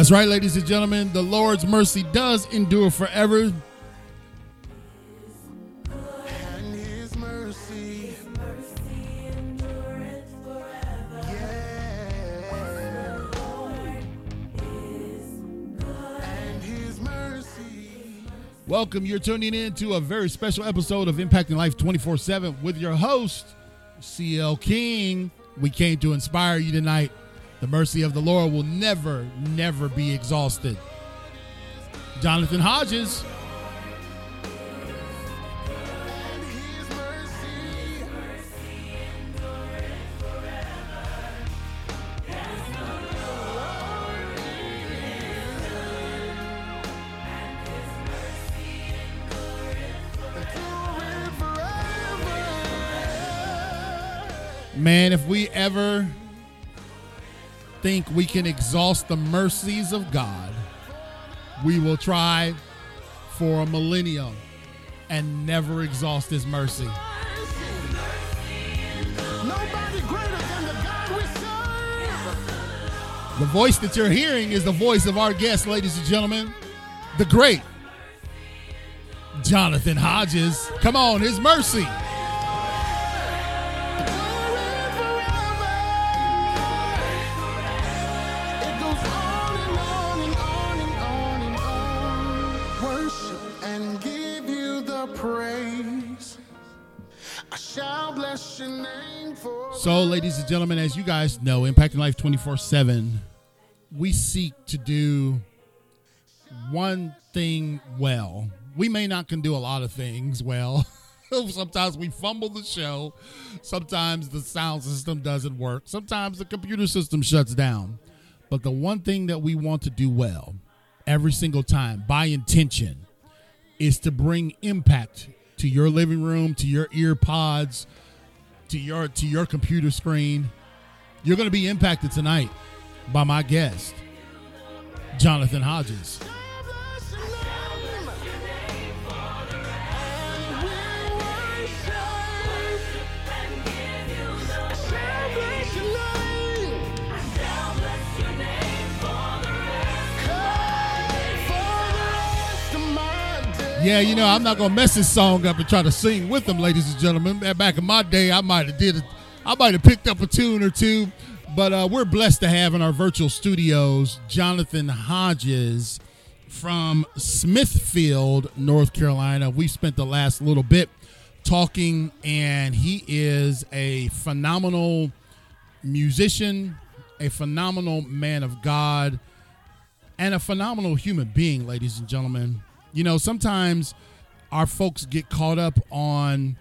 That's right, ladies and gentlemen. The Lord's mercy does endure forever. And his mercy, yeah. And his mercy. Welcome. You're tuning in to a very special episode of Impacting Life 24 7 with your host, CL King. We came to inspire you tonight. The mercy of the Lord will never, never be exhausted. Jonathan Hodges. Man, if we ever think we can exhaust the mercies of God, we will try for a millennium and never exhaust his mercy. Nobody greater than the God we serve. The voice that you're hearing is the voice of our guest, ladies and gentlemen, the great Jonathan Hodges. Come on, his mercy. So, ladies and gentlemen, as you guys know, Impacting Life 24 7, we seek to do one thing well. We may not can do a lot of things well. Sometimes we fumble the show. Sometimes the sound system doesn't work. Sometimes the computer system shuts down. But the one thing that we want to do well every single time by intention is to bring impact to your living room, to your ear pods, to your to your computer screen. You're going to be impacted tonight by my guest, Jonathan Hodges. Yeah, you know, I'm not gonna mess this song up and try to sing with them, ladies and gentlemen. Back in my day, I might have did it. I might have picked up a tune or two, but uh, we're blessed to have in our virtual studios Jonathan Hodges from Smithfield, North Carolina. We spent the last little bit talking, and he is a phenomenal musician, a phenomenal man of God and a phenomenal human being, ladies and gentlemen. You know, sometimes our folks get caught up on,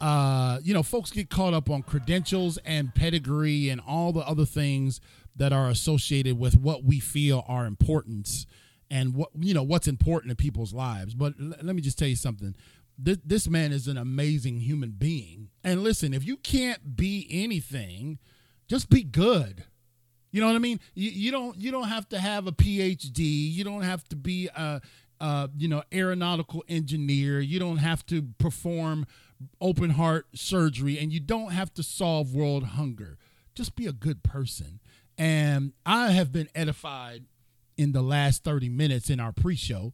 uh, you know, folks get caught up on credentials and pedigree and all the other things that are associated with what we feel are importance and what you know what's important in people's lives. But l- let me just tell you something. This, this man is an amazing human being. And listen, if you can't be anything, just be good. You know what I mean? You, you don't you don't have to have a PhD. You don't have to be a, a you know aeronautical engineer. You don't have to perform open heart surgery, and you don't have to solve world hunger. Just be a good person. And I have been edified in the last thirty minutes in our pre-show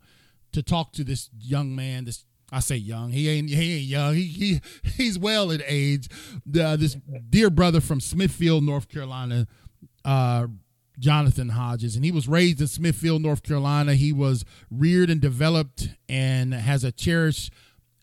to talk to this young man. This I say young. He ain't he ain't young. He, he he's well in age. The, this dear brother from Smithfield, North Carolina, uh, Jonathan Hodges, and he was raised in Smithfield, North Carolina. He was reared and developed, and has a cherished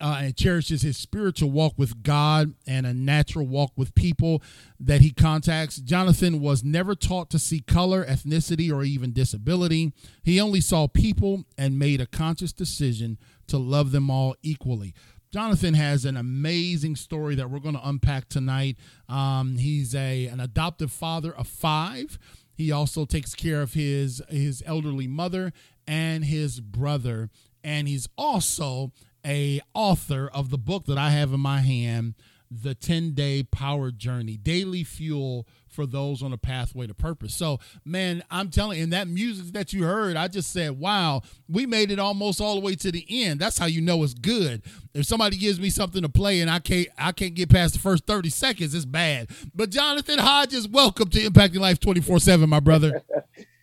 uh, and cherishes his spiritual walk with God and a natural walk with people that he contacts. Jonathan was never taught to see color, ethnicity, or even disability. He only saw people and made a conscious decision to love them all equally. Jonathan has an amazing story that we're going to unpack tonight. Um, he's a an adoptive father of five. He also takes care of his his elderly mother and his brother, and he's also a author of the book that I have in my hand, the 10 day power journey, daily fuel for those on a pathway to purpose. So, man, I'm telling you, in that music that you heard, I just said, wow, we made it almost all the way to the end. That's how you know it's good. If somebody gives me something to play and I can't I can't get past the first 30 seconds, it's bad. But Jonathan Hodges, welcome to Impacting Life 24-7, my brother.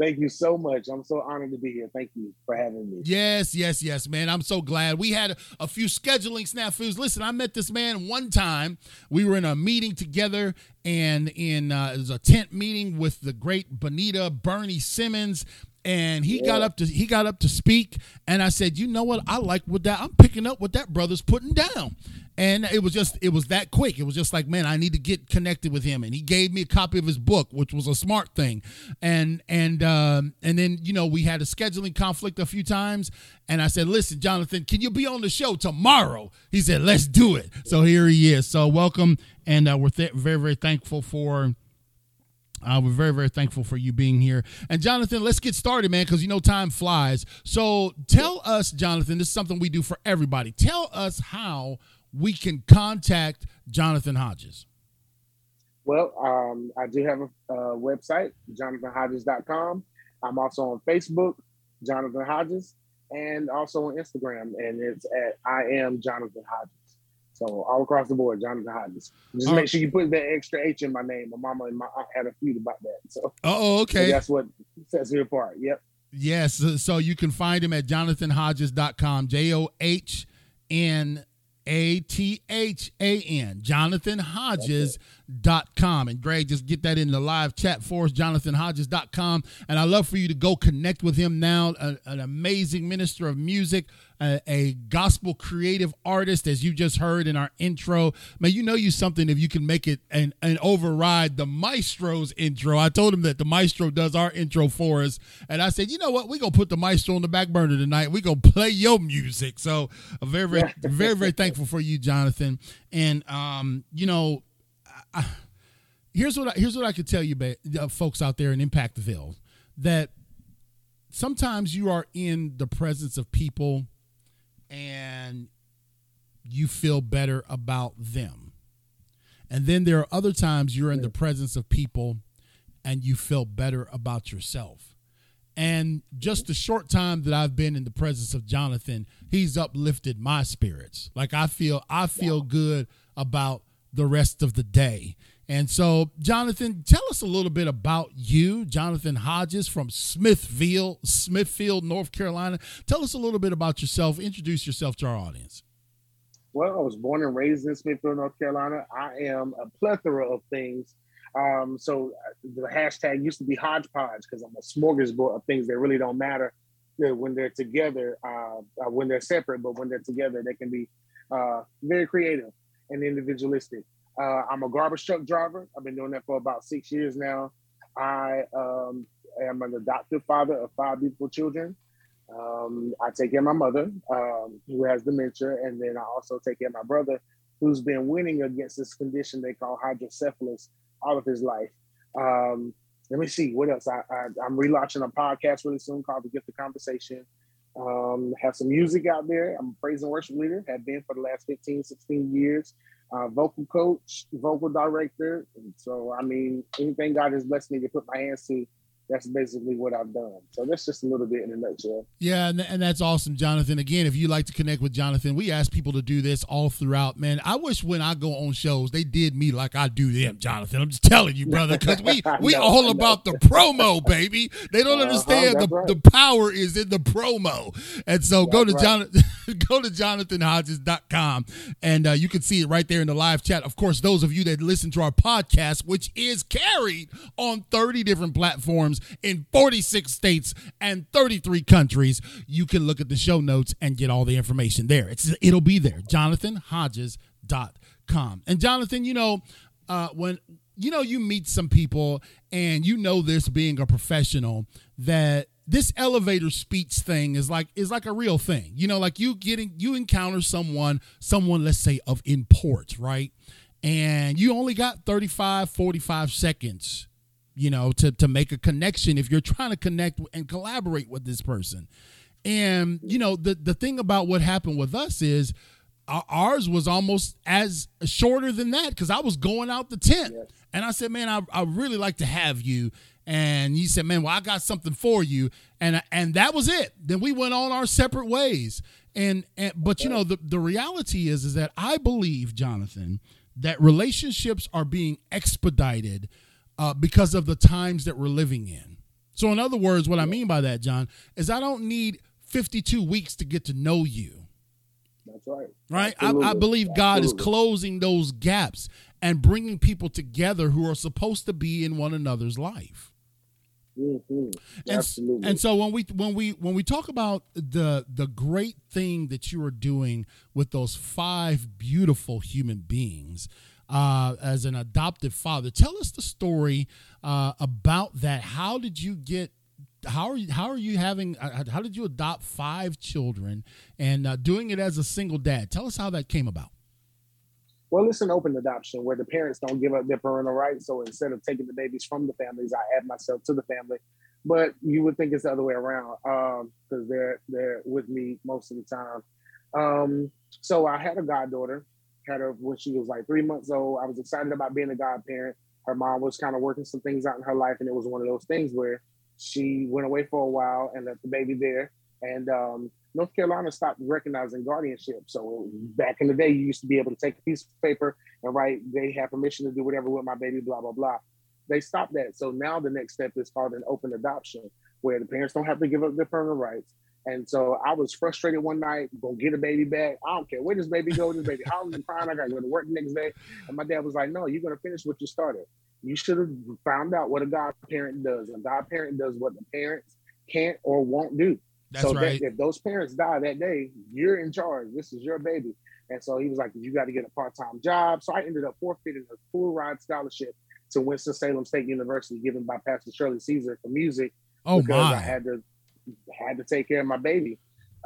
Thank you so much. I'm so honored to be here. Thank you for having me. Yes, yes, yes, man. I'm so glad. We had a, few scheduling snafus. Listen, I met this man one time. We were in a meeting together, and in uh, it was a tent meeting with the great Bonita Bernie Simmons and he yeah. got up to he got up to speak and i said you know what? I like what that i'm picking up what that brother's putting down. And it was just it was that quick. It was just like man i need to get connected with him. And he gave me a copy of his book which was a smart thing. And and um and then you know we had a scheduling conflict a few times and i said listen jonathan can you be on the show tomorrow? He said let's do it. So here he is. So welcome and uh, we're th- very very thankful for uh, we're very, very thankful for you being here. And Jonathan, let's get started, man, because you know time flies. So tell us, Jonathan, this is something we do for everybody. Tell us how we can contact Jonathan Hodges. Well, um, I do have a, a website, jonathanhodges.com. I'm also on Facebook, Jonathan Hodges, and also on Instagram, and it's at I am Jonathan Hodges. So all across the board, Jonathan Hodges. Just make sure you put that extra H in my name. My mama and my aunt had a feud about that. So oh, okay. So that's what sets me apart. Yep. Yes. So you can find him at jonathanhodges.com. J O H N A T H A N. Jonathan Hodges jonathanhodges.com. And Greg, just get that in the live chat for us, jonathanhodges.com. And I love for you to go connect with him now, an amazing minister of music, a, a, gospel creative artist, as you just heard in our intro. Man, you know you something if you can make it and, and override the maestro's intro. I told him that the maestro does our intro for us. And I said, you know what? We're going to put the maestro on the back burner tonight. We're going to play your music. So I'm very, very, very, very thankful for you, Jonathan. And, um, you know, I, here's what I, here's what I could tell you, uh, folks out there in Impactville, that sometimes you are in the presence of people and you feel better about them. And then there are other times you're in the presence of people and you feel better about yourself. And just the short time that I've been in the presence of Jonathan, he's uplifted my spirits. Like I feel I feel good about the rest of the day. And so, Jonathan, tell us a little bit about you, Jonathan Hodges from Smithfield, Smithfield, North Carolina. Tell us a little bit about yourself. Introduce yourself to our audience. Well, I was born and raised in Smithfield, North Carolina. I am a plethora of things. Um, so uh, the hashtag used to be hodgepodge because I'm a smorgasbord of things that really don't matter when they're together, uh, uh, when they're separate, but when they're together, they can be uh, very creative and individualistic. Uh, I'm a garbage truck driver. I've been doing that for about six years now. I um, am an adoptive father of five beautiful children. Um, I take care of my mother, um, who has dementia, and then I also take care of my brother, who's been winning against this condition they call hydrocephalus all of his life. Um, let me see what else. I, am relaunching a podcast really soon called The Gift of Conversation. Um, have some music out there. I'm a praise and worship leader, have been for the last 15, 16 years. Uh, vocal coach, vocal director. And so, I mean, anything God has blessed me to put my hands to, that's basically what I've done. So that's just a little bit in a nutshell. Yeah, and, and that's awesome, Jonathan. Again, if you'd like to connect with Jonathan, we ask people to do this all throughout. Man, I wish when I go on shows, they did me like I do them, Jonathan. I'm just telling you, brother, because we we all about the promo, baby. They don't uh understand the, right. the power is in the promo. And so that's go to right. Jonathan go to jonathanhodges.com and uh, you can see it right there in the live chat. Of course, those of you that listen to our podcast, which is carried on 30 different platforms in 46 states and 33 countries. You can look at the show notes and get all the information there. It's it'll be there. JonathanHodges.com. And Jonathan, you know, uh, when you know you meet some people and you know this being a professional that this elevator speech thing is like is like a real thing. You know, like you getting you encounter someone, someone let's say of import, right? And you only got 35 45 seconds you know, to to make a connection if you're trying to connect and collaborate with this person. And you know, the the thing about what happened with us is ours was almost as shorter than that because I was going out the tent. Yes. And I said, man, I, I really like to have you. And he said, man, well, I got something for you. And and that was it. Then we went on our separate ways. And, and but you know, the, the reality is is that I believe, Jonathan, that relationships are being expedited uh, because of the times that we're living in. So, in other words, what I mean by that, John, is I don't need 52 weeks to get to know you. That's right. Right? I, I, believe God Absolutely. is closing those gaps and bringing people together who are supposed to be in one another's life. Mm-hmm. And, and so when we when we when we talk about the the great thing that you are doing with those five beautiful human beings uh, as an adoptive father, tell us the story uh, about that. How did you get how are you how are you having uh, how did you adopt five children and uh, doing it as a single dad tell us how that came about well it's an open adoption where the parents don't give up their parental rights. So instead of taking the babies from the families i add myself to the family. But you would think it's the other way around because um, they're they're with me most of the time. Um, so i had a goddaughter had her when she was like three months old. I was excited about being a godparent. Her mom was kind of working some things out in her life and it was one of those things where she went away for a while and left the baby there. And um, North Carolina stopped recognizing guardianship. So back in the day, you used to be able to take a piece of paper and write, they have permission to do whatever with my baby, blah, blah, blah. They stopped that. So now the next step is called an open adoption, where the parents don't have to give up their parental rights. And so I was frustrated one night, go get a baby back. I don't care where this baby go, this baby howling and crying. I gotta go to work the next day. And my dad was like, No, you're gonna finish what you started. You should have found out what a godparent does. A godparent does what the parents can't or won't do. That's so right. that if those parents die that day, you're in charge. This is your baby. And so he was like, You got to get a part time job. So I ended up forfeiting a full ride scholarship to Winston-Salem State University given by Pastor Shirley Caesar for music. Oh, because my. I had to had to take care of my baby.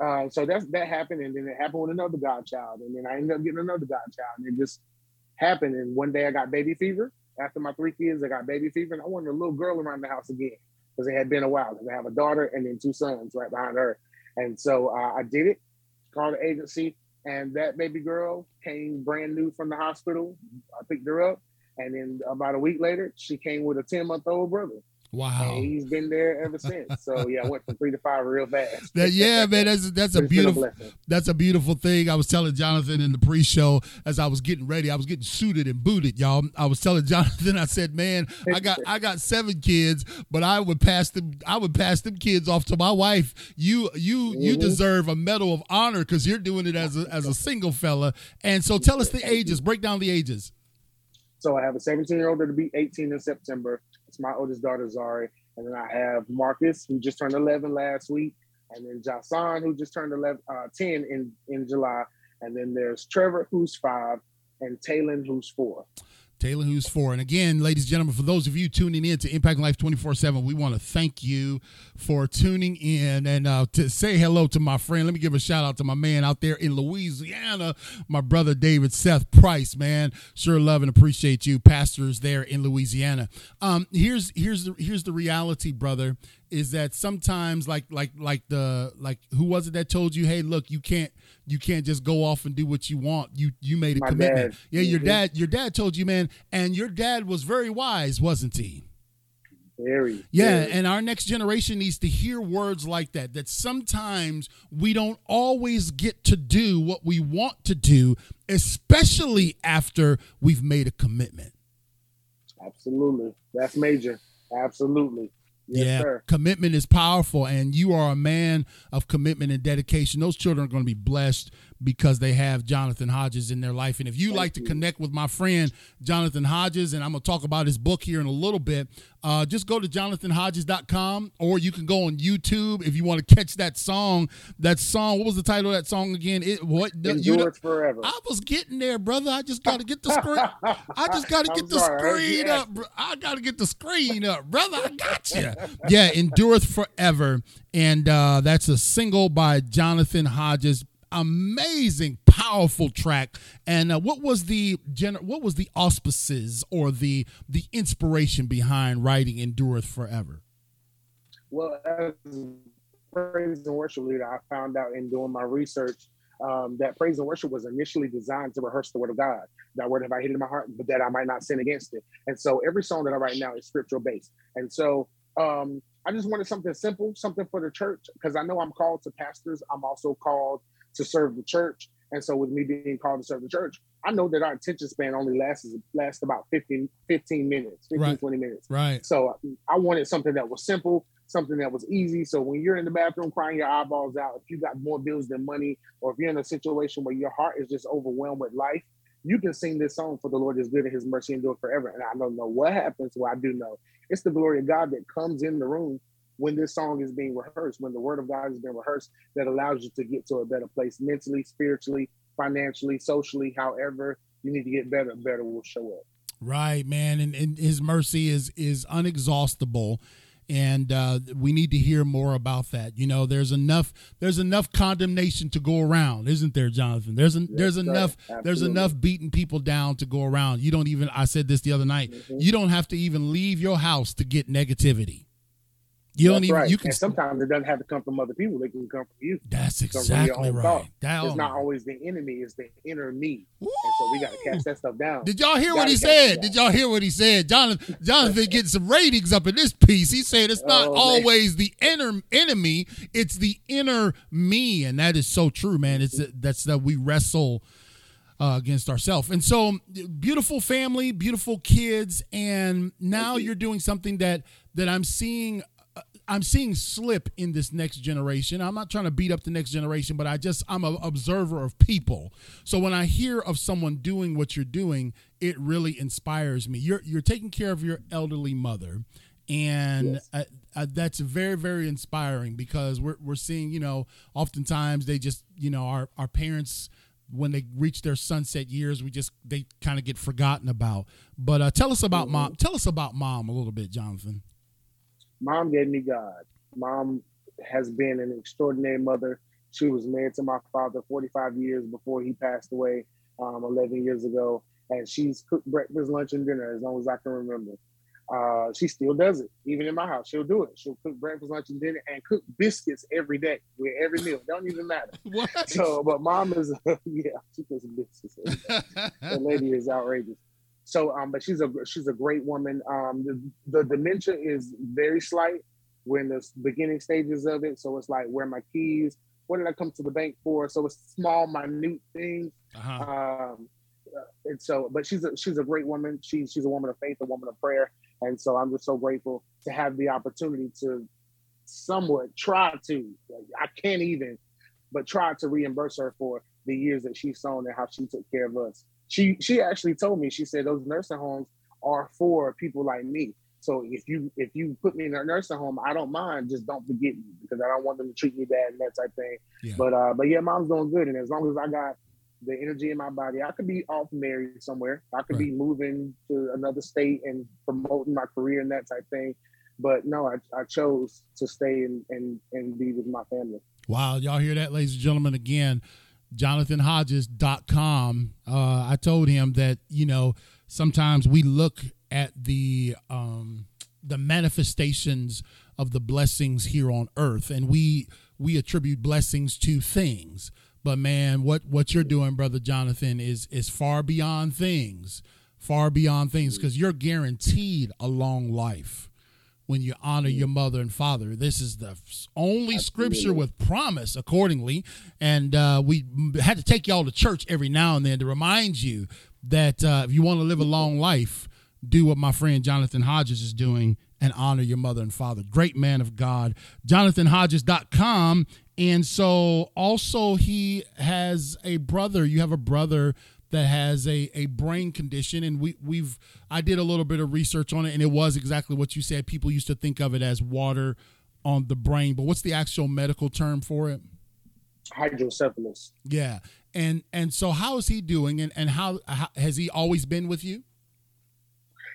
Uh, so that's that happened, and then it happened with another godchild, and then I ended up getting another godchild, and it just happened. And one day I got baby fever, after my three kids, I got baby fever, and I wanted a little girl around the house again because it had been a while. Because I have a daughter and then two sons right behind her, and so uh, I did it. Called the agency, and that baby girl came brand new from the hospital. I picked her up, and then about a week later, she came with a ten month old brother. Wow. And he's been there ever since. So yeah, I went from three to five real fast. That, yeah, man, that's that's a beautiful a that's a beautiful thing. I was telling Jonathan in the pre-show as I was getting ready, I was getting suited and booted, y'all. I was telling Jonathan, I said, man, I got I got seven kids, but I would pass them I would pass them kids off to my wife. You you mm-hmm. you deserve a medal of honor because you're doing it as a as a single fella. And so tell us the ages, break down the ages. So I have a 17 year old that'll be 18 in September. It's my oldest daughter, Zari. And then I have Marcus, who just turned 11 last week. And then Jason, who just turned 11, uh, 10 in, in July. And then there's Trevor, who's five, and Talon, who's four. Taylor Who's For. And again, ladies and gentlemen, for those of you tuning in to Impact Life 24 7, we want to thank you for tuning in and uh, to say hello to my friend. Let me give a shout out to my man out there in Louisiana, my brother David Seth Price, man. Sure love and appreciate you, pastors there in Louisiana. Um, here's here's the here's the reality, brother is that sometimes like like like the like who was it that told you hey look you can't you can't just go off and do what you want. You you made a My commitment. dad. yeah your mm-hmm. dad your dad told you man and your dad was very wise wasn't he? Very yeah very. and our next generation needs to hear words like that that sometimes we don't always get to do what we want to do especially after we've made a commitment. Absolutely. That's major. Absolutely Yes, yeah, sir. commitment is powerful, and you are a man of commitment and dedication. Those children are going to be blessed because they have Jonathan Hodges in their life. And if you Thank like you. to connect with my friend Jonathan Hodges, and I'm going to talk about his book here in a little bit, uh, just go to jonathanhodges.com or you can go on YouTube if you want to catch that song. That song, what was the title of that song again? It what you know, forever. I was getting there, brother. I just got to get the screen. I just got to get the screen up. I got to get the screen up, brother. I got you. yeah, endureth forever, and uh, that's a single by Jonathan Hodges amazing, powerful track. And uh, what was the gener- what was the auspices or the the inspiration behind writing "Endureth Forever"? Well, as praise and worship leader, I found out in doing my research um, that praise and worship was initially designed to rehearse the word of God. That word have I hid in my heart, but that I might not sin against it. And so every song that I write now is scriptural based. And so um, I just wanted something simple, something for the church, because I know I'm called to pastors. I'm also called to serve the church. And so with me being called to serve the church, I know that our attention span only lasts lasts about 15, 15 minutes, 15, Right. 20 minutes. Right. So I wanted something that was simple, something that was easy. So when you're in the bathroom crying your eyeballs out, if you got more bills than money, or if you're in a situation where your heart is just overwhelmed with life, you can sing this song for the Lord is good and his mercy endure forever. And I don't know what happens. Well, I do know it's the glory of God that comes in the room when this song is being rehearsed, when the word of God is being rehearsed, that allows you to get to a better place mentally, spiritually, financially, socially, however you need to get better, better will show up. Right, man, and, and His mercy is is unexhaustible, and uh, we need to hear more about that. You know, there's enough there's enough condemnation to go around, isn't there, Jonathan? There's an, there's sir. enough there's enough beating people down to go around. You don't even I said this the other night. Mhm. You don't have to even leave your house to get negativity. You don't That's even right. you can. and sometimes it doesn't have to come from other people; they can come from you. That's exactly right. That, It's not always the enemy; it's the inner me. Woo! And so we got to cast that stuff down. Did y'all hear what he said? Did y'all hear what he said? Jonathan, Jonathan getting some ratings up in this piece. He said it's not Oh, man. always the inner enemy, it's the inner me, and that is so true, man. It's that's that we wrestle uh, against ourselves. And so, beautiful family, beautiful kids, and now you're doing something that that I'm seeing. I'm seeing slip in this next generation. I'm not trying to beat up the next generation, but I just I'm an observer of people. So when I hear of someone doing what you're doing, it really inspires me. You're you're taking care of your elderly mother, and Yes. uh, uh, that's very very inspiring because we're we're seeing you know oftentimes they just you know our our parents when they reach their sunset years we just they kind of get forgotten about. But uh, tell us about mom. Tell us about mom a little bit, Jonathan. Mom gave me God. Mom has been an extraordinary mother. She was married to my father 45 years before he passed away um, 11 years ago. And she's cooked breakfast, lunch, and dinner as long as I can remember. Uh, she still does it, even in my house. She'll do it. She'll cook breakfast, lunch, and dinner, and cook biscuits every day with every meal. Don't even matter. What? So, but mom is, yeah, she cooks biscuits. every day the lady is outrageous. So, um, but she's a she's a great woman. Um, the, the dementia is very slight. We're in the beginning stages of it, so it's like where are my keys? What did I come to the bank for? So it's small, minute things. uh-huh. Um, uh, and so, but she's a she's a great woman. She's she's a woman of faith, a woman of prayer, and so I'm just so grateful to have the opportunity to somewhat try to. I can't even, but try to reimburse her for the years that she's sown and how she took care of us. She she actually told me she said those nursing homes are for people like me. So if you if you put me in a nursing home, I don't mind. Just don't forget me because I don't want them to treat me bad and that type thing. Yeah. But uh, but yeah, mom's doing good, and as long as I got the energy in my body, I could be off married somewhere. I could be moving to another state and promoting my career and that type thing. But no, I, I chose to stay and, and and be with my family. Wow, y'all hear that, ladies and gentlemen? Again, jonathanhodges.com. Uh, I told him that, you know, sometimes we look at the um, the manifestations of the blessings here on earth and we we attribute blessings to things. But man, what what you're doing, brother Jonathan, is is far beyond things. Far beyond things because you're guaranteed a long life when you honor your mother and father. This is the only scripture with promise accordingly. And uh, we had to take y'all to church every now and then to remind you that uh, if you want to live a long life, do what my friend Jonathan Hodges is doing and honor your mother and father. Great man of God. JonathanHodges.com. And so also he has a brother. You have a brother that has a, a brain condition and we we've I did a little bit of research on it and it was exactly what you said. People used to think of it as water on the brain, but what's the actual medical term for it? Hydrocephalus. Yeah. And and so how is he doing and and how, how has he always been with you?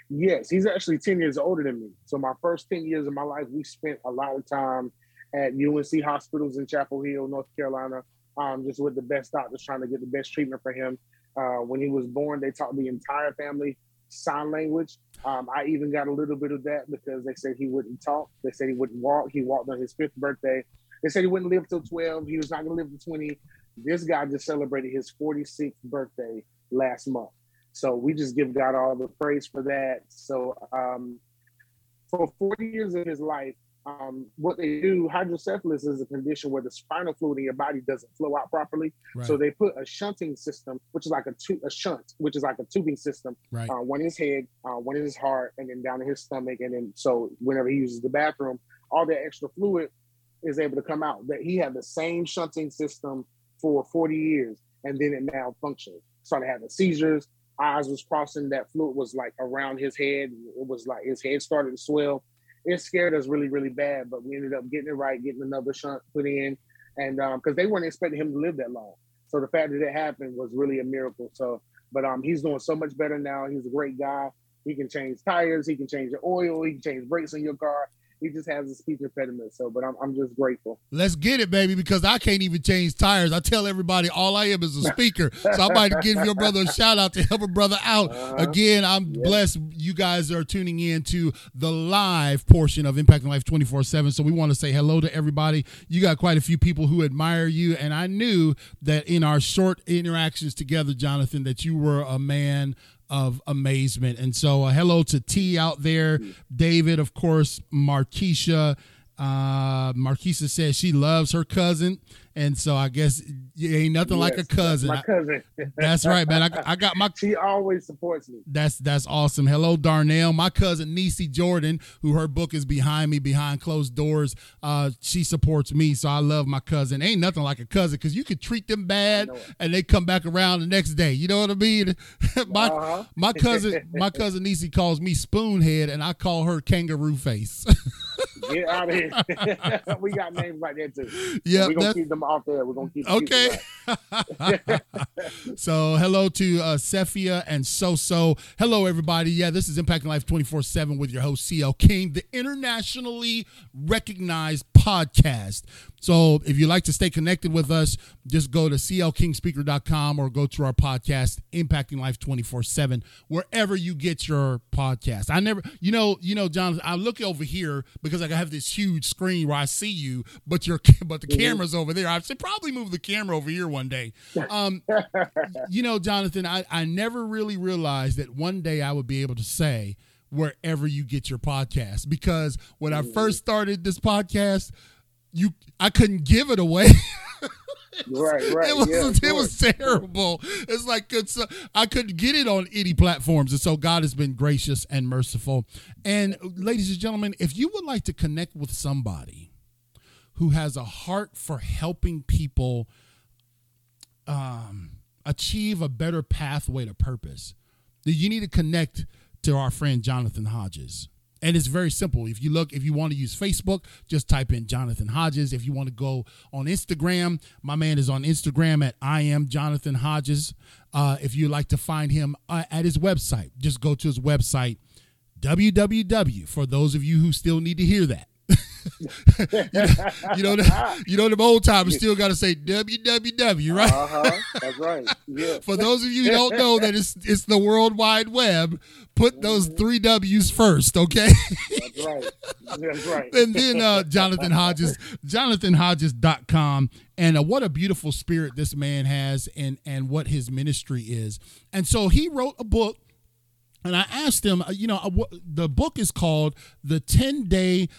Yes, he's actually 10 years older than me. So my first 10 years of my life, we spent a lot of time at UNC hospitals in Chapel Hill, North Carolina, um, just with the best doctors trying to get the best treatment for him. Uh, when he was born, they taught the entire family sign language. Um, I even got a little bit of that because they said he wouldn't talk. They said he wouldn't walk. He walked on his fifth birthday. They said he wouldn't live till 12. He was not going to live to 20. This guy just celebrated his 46th birthday last month. So we just give God all the praise for that. So um, for 40 years of his life, um, what they do, hydrocephalus is a condition where the spinal fluid in your body doesn't flow out properly. Right. So they put a shunting system, which is like a, tu- a shunt, which is like a tubing system, right. uh, one in his head, uh, one in his heart, and then down in his stomach. And then so whenever he uses the bathroom, all that extra fluid is able to come out. That he had the same shunting system for 40 years, and then it malfunctioned. Started having seizures. Eyes was crossing. That fluid was like around his head. It was like his head started to swell it scared us really, really bad. But we ended up getting it right, getting another shunt put in, and because um, they weren't expecting him to live that long. So the fact that it happened was really a miracle. So, but um, he's doing so much better now. He's a great guy. He can change tires. He can change the oil. He can change brakes on your car he just has a speech impediment. So, but I'm, I'm just grateful. Let's get it, baby, because I can't even change tires. I tell everybody all I am is a speaker. so I might give your brother a shout out to help a brother out. Uh-huh. Again, I'm yeah. blessed you guys are tuning in to the live portion of Impacting Life 24 7. So we want to say hello to everybody. You got quite a few people who admire you. And I knew that in our short interactions together, Jonathan, that you were a man of amazement. And so, uh, hello to T out there, David, of course, Marquisha. Uh, Marquisa says she loves her cousin and so I guess you ain't nothing yes, like a cousin. My cousin. that's right, man. I, I got my. She always supports me. That's that's awesome. Hello, Darnell. My cousin Nisi Jordan, who her book is behind me, behind closed doors. Uh, she supports me, so I love my cousin. Ain't nothing like a cousin because you could treat them bad and they come back around the next day. You know what I mean? my uh-huh. my cousin my cousin Nisi calls me Spoonhead, and I call her Kangaroo Face. Get out of here. we got names like that too. Yeah, we're gonna keep them off there. We're gonna keep okay. so hello to uh, Cephia and Soso. Hello everybody. Yeah, this is Impacting Life twenty four seven with your host CL King, the internationally recognized podcast. So if you'd like to stay connected with us, just go to clkingspeaker.com or go to our podcast, Impacting Life 24-7, wherever you get your podcast. I never, you know, you know, John, I look over here because I have this huge screen where I see you, but your but the mm-hmm. camera's over there. I should probably move the camera over here one day. Um, you know, Jonathan, I, I never really realized that one day I would be able to say wherever you get your podcast because when I first mm. started this podcast, you I couldn't give it away. right, right. It was yeah, it was terrible. It's like it's, uh, I couldn't get it on any platforms, and so God has been gracious and merciful. And uh, ladies and gentlemen, if you would like to connect with somebody who has a heart for helping people um, achieve a better pathway to purpose, you need to connect to our friend Jonathan Hodges. And it's very simple. If you look, if you want to use Facebook, just type in Jonathan Hodges. If you want to go on Instagram, my man is on Instagram at I am Jonathan Hodges. Uh, if you like to find him uh, at his website, just go to his website, www. For those of you who still need to hear that, you know, the, you know, the old timers still got to say www, right? Uh-huh. That's right. Yeah. For those of you who don't know that it's it's the World Wide Web, put those mm-hmm. three W's first, okay? That's right. That's right. and then uh, Jonathan Hodges, jonathanhodges.com. And uh, what a beautiful spirit this man has and, and what his ministry is. And so he wrote a book and I asked him, uh, you know, uh, the book is called The 10 Day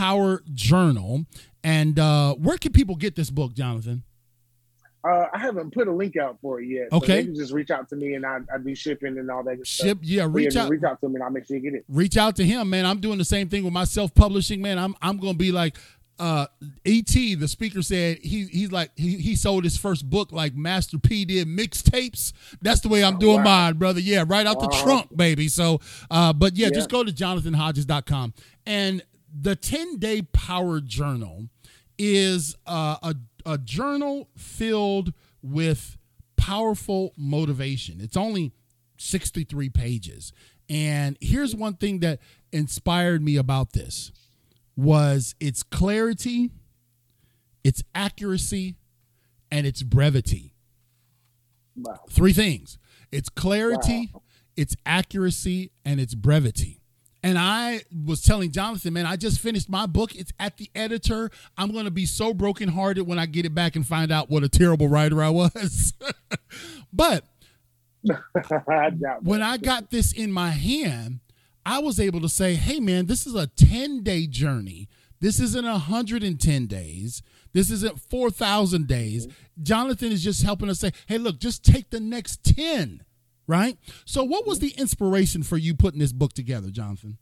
Power Journal. And uh, where can people get this book, Jonathan? Uh, I haven't put a link out for it yet. Okay. So just reach out to me and I, I do shipping and all that. Ship, stuff. yeah. Reach yeah, out. Reach out to me and I'll make sure you get it. Reach out to him, man. I'm doing the same thing with my self publishing, man. I'm I'm gonna be like, uh, ET the speaker said he he's like he, he sold his first book like Master P did mixtapes. That's the way I'm oh, doing wow. mine, brother. Yeah, right out the uh-huh. trunk, baby. So, uh, but yeah, yeah, just go to jonathanhodges.com and the 10 day power journal is uh, a a journal filled with powerful motivation. It's only 63 pages. And here's one thing that inspired me about this was its clarity, its accuracy, and its brevity. Wow. Three things. Its clarity, wow. its accuracy, and its brevity. And I was telling Jonathan, man, I just finished my book. It's at the editor. I'm going to be so brokenhearted when I get it back and find out what a terrible writer I was. but when I got this in my hand, I was able to say, hey, man, this is a 10 day journey. This isn't 110 days. This isn't 4,000 days. Mm-hmm. Jonathan is just helping us say, hey, look, just take the next 10, right? So, what was the inspiration for you putting this book together, Jonathan?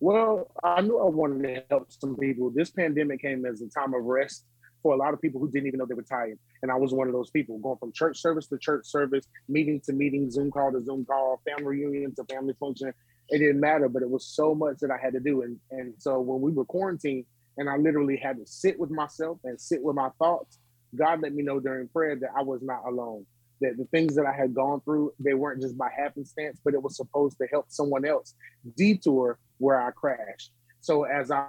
Well, I knew I wanted to help some people. This pandemic came as a time of rest for a lot of people who didn't even know they were tired. And I was one of those people going from church service to church service, meeting to meeting, Zoom call to Zoom call, family reunion to family function. It didn't matter, but it was so much that I had to do. And, and so when we were quarantined and I literally had to sit with myself and sit with my thoughts, God let me know during prayer that I was not alone. That the things that I had gone through, they weren't just by happenstance, but it was supposed to help someone else detour where I crashed. So as I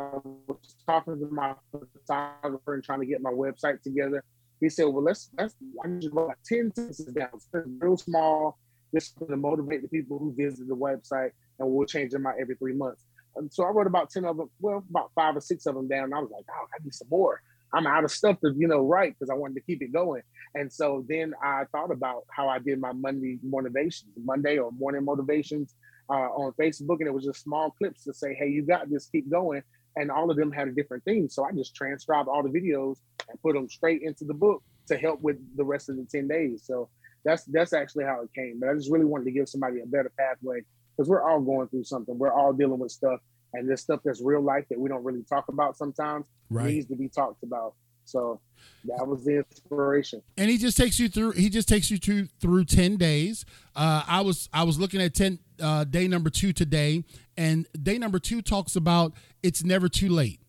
was talking to my photographer and trying to get my website together, he said, "Well, let's let's I just wrote like ten sentences down, it's real small, just to motivate the people who visit the website, and we'll change them out every three months." And so I wrote about ten of them, well, about five or six of them down. And I was like, "Oh, I need some more." I'm out of stuff to you know write because I wanted to keep it going. And so then I thought about how I did my Monday motivations, Monday or morning motivations, uh, on Facebook, and it was just small clips to say, "Hey, you got this, keep going." And all of them had a different theme, so I just transcribed all the videos and put them straight into the book to help with the rest of the ten days. So that's that's actually how it came. But I just really wanted to give somebody a better pathway because we're all going through something. We're all dealing with stuff, and this stuff that's real life that we don't really talk about sometimes right. needs to be talked about. So that was the inspiration. And he just takes you through. He just takes you through through ten days. Uh, I was I was looking at ten uh, day number two today, and day number two talks about it's never too late.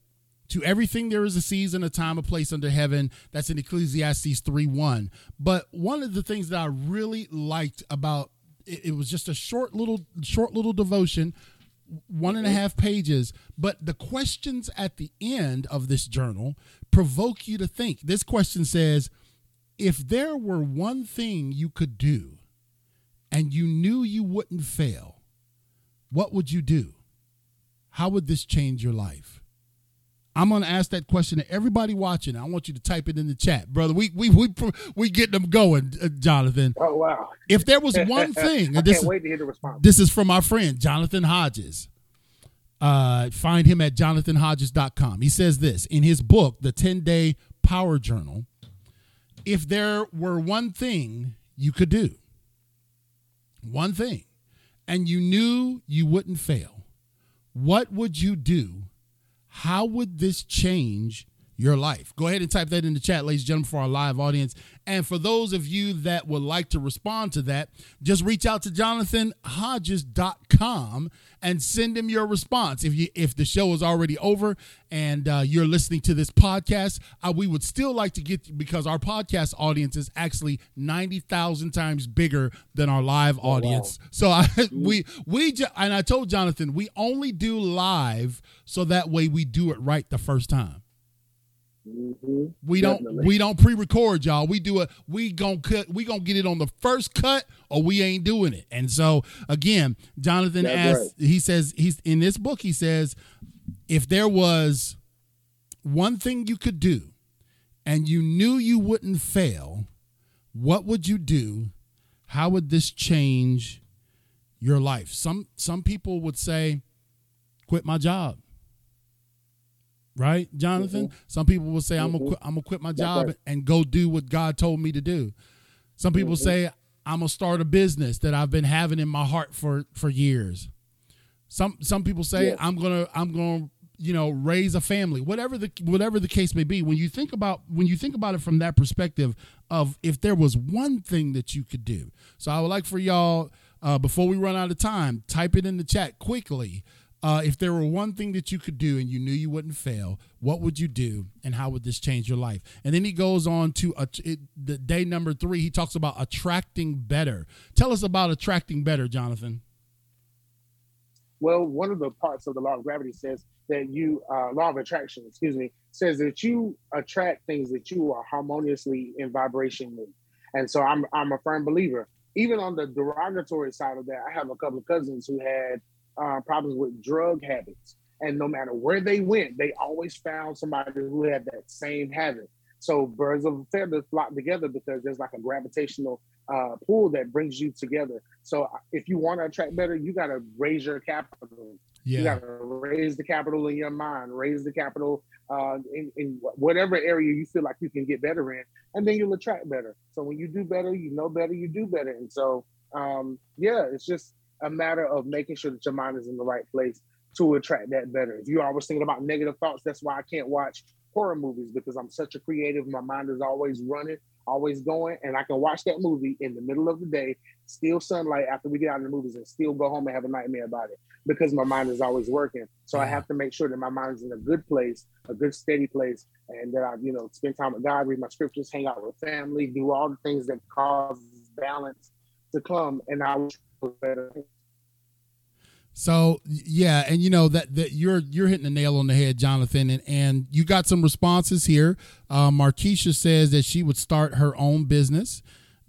To everything there is a season, a time, a place under heaven. That's in Ecclesiastes three one. But one of the things that I really liked about it, it was just a short little short little devotion one and a mm-hmm. half pages, but the questions at the end of this journal provoke you to think. This question says, if there were one thing you could do and you knew you wouldn't fail, what would you do? How would this change your life? I'm going to ask that question to everybody watching. I want you to type it in the chat, brother. We we we we get them going, uh, Jonathan. Oh wow! If there was one thing, I this can't wait to hear the response. This is from our friend Jonathan Hodges. Uh, find him at jonathanhodges.com. He says this in his book, The 10 Day Power Journal. If there were one thing you could do, one thing, and you knew you wouldn't fail, what would you do how would this change your life? Go ahead and type that in the chat, ladies and gentlemen, for our live audience. And for those of you that would like to respond to that, just reach out to jonathanhodges.com and send him your response. If you if the show is already over and uh, you're listening to this podcast, uh, we would still like to get because our podcast audience is actually ninety thousand times bigger than our live oh, audience. Wow. So I, we we and I told Jonathan we only do live so that way we do it right the first time. Mm-hmm. We don't we don't pre-record y'all. We do it. We gonna cut. We gonna get it on the first cut, or we ain't doing it. And so again, Jonathan That's asks. Right. He says he's in this book. He says if there was one thing you could do, and you knew you wouldn't fail, what would you do? How would this change your life? Some some people would say, quit my job right, Jonathan? Mm-hmm. Some people will say, mm-hmm. "I'm gonna, I'm gonna quit my job right. and go do what God told me to do." Some people mm-hmm. say, "I'm gonna start a business that I've been having in my heart for for years." Some some people say, yes. "I'm gonna I'm gonna you know raise a family." Whatever the whatever the case may be, when you think about when you think about it from that perspective of if there was one thing that you could do. So I would like for y'all uh, before we run out of time, type it in the chat quickly uh, if there were one thing that you could do and you knew you wouldn't fail, what would you do and how would this change your life? And then he goes on to uh, it, the day number three, he talks about attracting better. Tell us about attracting better, Jonathan. Well, one of the parts of the law of gravity says that you, uh, law of attraction, excuse me, says that you attract things that you are harmoniously in vibration with. And so I'm, I'm a firm believer. Even on the derogatory side of that, I have a couple of cousins who had uh, problems with drug habits. And no matter where they went, they always found somebody who had that same habit. So birds of a feather flock together because there's like a gravitational uh, pull that brings you together. So uh, if you want to attract better, you got to raise your capital. Yeah. You got to raise the capital in your mind, raise the capital uh, in, in whatever area you feel like you can get better in, and then you'll attract better. So when you do better, you know better, you do better. And so, um, yeah, it's just a matter of making sure that your mind is in the right place to attract that better. If you're always thinking about negative thoughts, that's why I can't watch horror movies because I'm such a creative. My mind is always running, always going, and I can watch that movie in the middle of the day, still sunlight after we get out of the movies, and still go home and have a nightmare about it because my mind is always working. So I have to make sure that my mind is in a good place, a good steady place, and that I, you know, spend time with God, read my scriptures, hang out with family, do all the things that cause balance to come, and I. So yeah, and you know that that you're you're hitting the nail on the head, Jonathan, and and you got some responses here. Uh, Markeisha says that she would start her own business.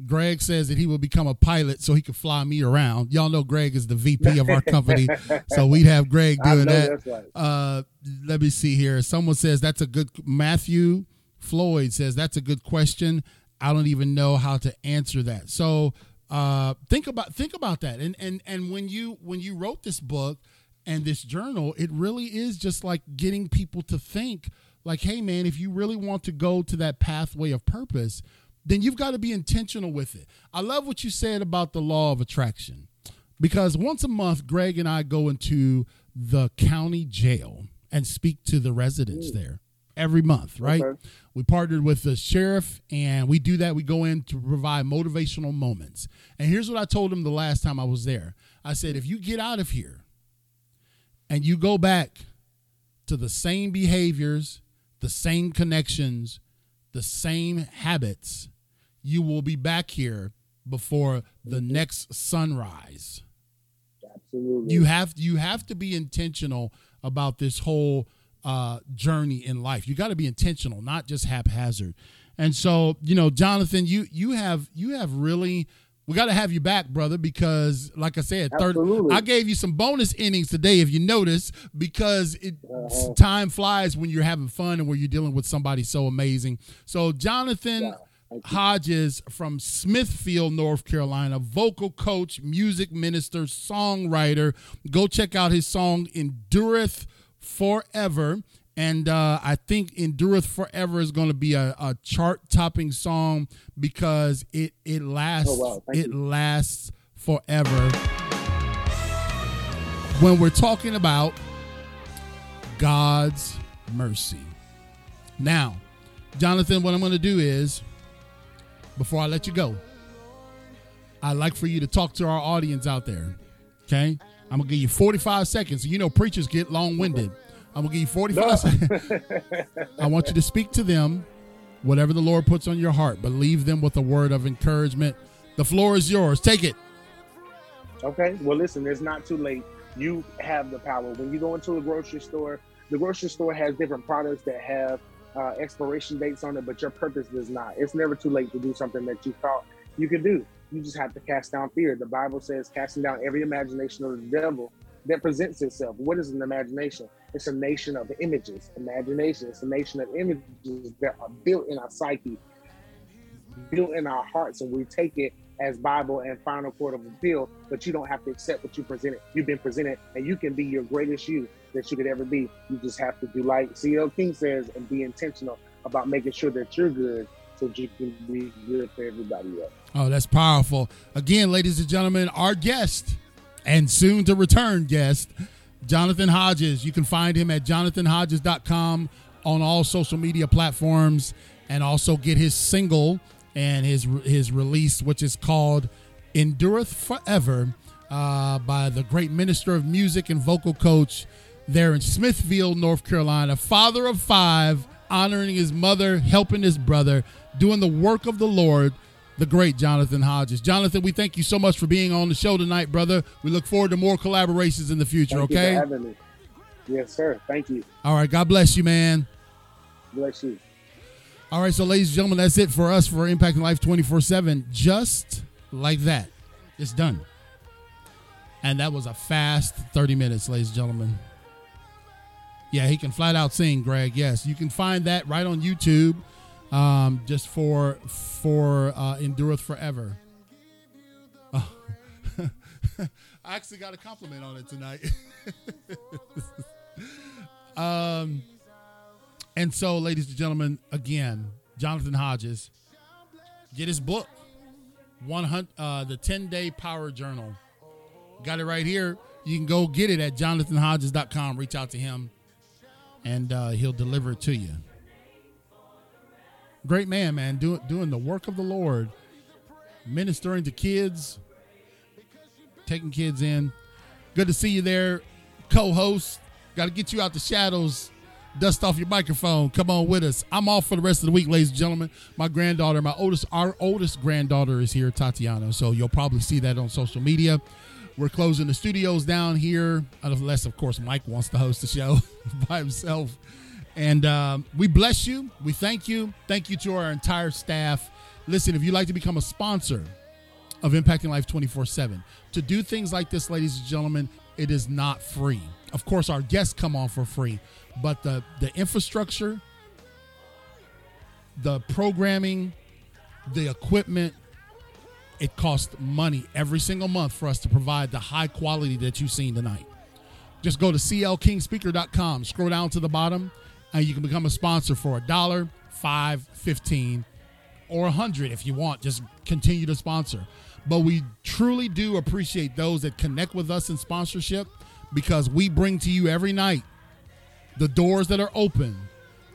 Greg says that he will become a pilot so he could fly me around. Y'all know Greg is the VP of our company, so we'd have Greg doing that. Right. Uh, let me see here. Someone says that's a good. Matthew Floyd says that's a good question. I don't even know how to answer that. So uh, think about think about that. And and and when you when you wrote this book and this journal, it really is just like getting people to think like, hey man, if you really want to go to that pathway of purpose, then you've got to be intentional with it. I love what you said about the law of attraction. Because once a month, Greg and I go into the county jail and speak to the residents there every month, right? Okay. We partnered with the sheriff and we do that. We go in to provide motivational moments. And here's what I told him the last time I was there I said, if you get out of here and you go back to the same behaviors, the same connections, the same habits, you will be back here before the mm-hmm. next sunrise. Absolutely. You have you have to be intentional about this whole uh, journey in life. You got to be intentional, not just haphazard. And so, you know, Jonathan, you you have you have really we got to have you back, brother, because like I said, third, I gave you some bonus innings today, if you notice, because it uh-huh. time flies when you're having fun and when you're dealing with somebody so amazing. So, Jonathan. Yeah. Hodges from Smithfield, North Carolina, vocal coach, music minister, songwriter. Go check out his song Endureth Forever. And uh, I think Endureth Forever is going to be a, a chart topping song because it, it lasts oh, wow. it you. lasts forever. When we're talking about God's mercy. Now, Jonathan, what I'm going to do is, before I let you go, I'd like for you to talk to our audience out there. Okay? I'm gonna give you 45 seconds. You know, preachers get long winded. I'm gonna give you 45 no. seconds. I want you to speak to them, whatever the Lord puts on your heart, but leave them with a word of encouragement. The floor is yours. Take it. Okay. Well, listen, it's not too late. You have the power. When you go into a grocery store, the grocery store has different products that have uh, expiration dates on it, but your purpose does not. It's never too late to do something that you thought you could do. You just have to cast down fear. The Bible says, casting down every imagination of the devil that presents itself. What is an imagination? It's a nation of images. Imagination. It's a nation of images that are built in our psyche, built in our hearts, and we take it as Bible and final court of appeal. But you don't have to accept what you presented. You've been presented, and you can be your greatest you that you could ever be. You just have to do like C.L. King says and be intentional about making sure that you're good so can be good for everybody else. Oh, that's powerful. Again, ladies and gentlemen, our guest and soon to return guest, Jonathan Hodges. You can find him at jonathanhodges.com on all social media platforms and also get his single and his his release, which is called Endureth Forever uh, by the great minister of music and vocal coach there in Smithfield, North Carolina. Father of five, honoring his mother, helping his brother, doing the work of the Lord the great Jonathan Hodges. Jonathan, we thank you so much for being on the show tonight, brother. We look forward to more collaborations in the future, thank okay? Yes, sir. Thank you. All right. God bless you, man. Bless you. All right. So, ladies and gentlemen, that's it for us for Impacting Life 24 7. Just like that. It's done. And that was a fast 30 minutes, ladies and gentlemen. Yeah, he can flat out sing, Greg. Yes, you can find that right on YouTube, um, just for for uh, endureth forever. Oh. I actually got a compliment on it tonight. um, and so, ladies and gentlemen, again, Jonathan Hodges, get his book, one hundred, uh, the ten day power journal. Got it right here. You can go get it at jonathanhodges.com. Reach out to him and uh, he'll deliver it to you. Great man, man, doing doing the work of the Lord, ministering to kids, taking kids in. Good to see you there, co-host. Got to get you out the shadows, dust off your microphone. Come on with us. I'm off for the rest of the week, ladies and gentlemen. My granddaughter, my oldest, our oldest granddaughter is here, Tatiana. So you'll probably see that on social media. We're closing the studios down here, unless, of course, Mike wants to host the show by himself. And um, we bless you. We thank you. Thank you to our entire staff. Listen, if you'd like to become a sponsor of Impacting Life 24 7, to do things like this, ladies and gentlemen, it is not free. Of course, our guests come on for free, but the, the infrastructure, the programming, the equipment, it costs money every single month for us to provide the high quality that you've seen tonight. Just go to clkingspeaker.com, scroll down to the bottom, and you can become a sponsor for a dollar, five, fifteen, or a hundred if you want. Just continue to sponsor. But we truly do appreciate those that connect with us in sponsorship because we bring to you every night the doors that are open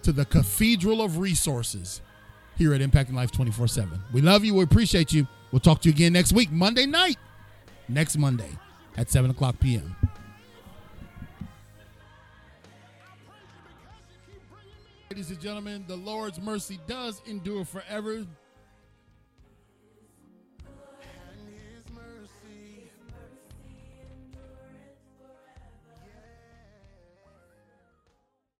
to the cathedral of resources here at Impacting Life 24 7. We love you. We appreciate you. We'll talk to you again next week, Monday night. Next Monday at 7 o'clock p.m. Ladies and gentlemen, the Lord's mercy does endure forever.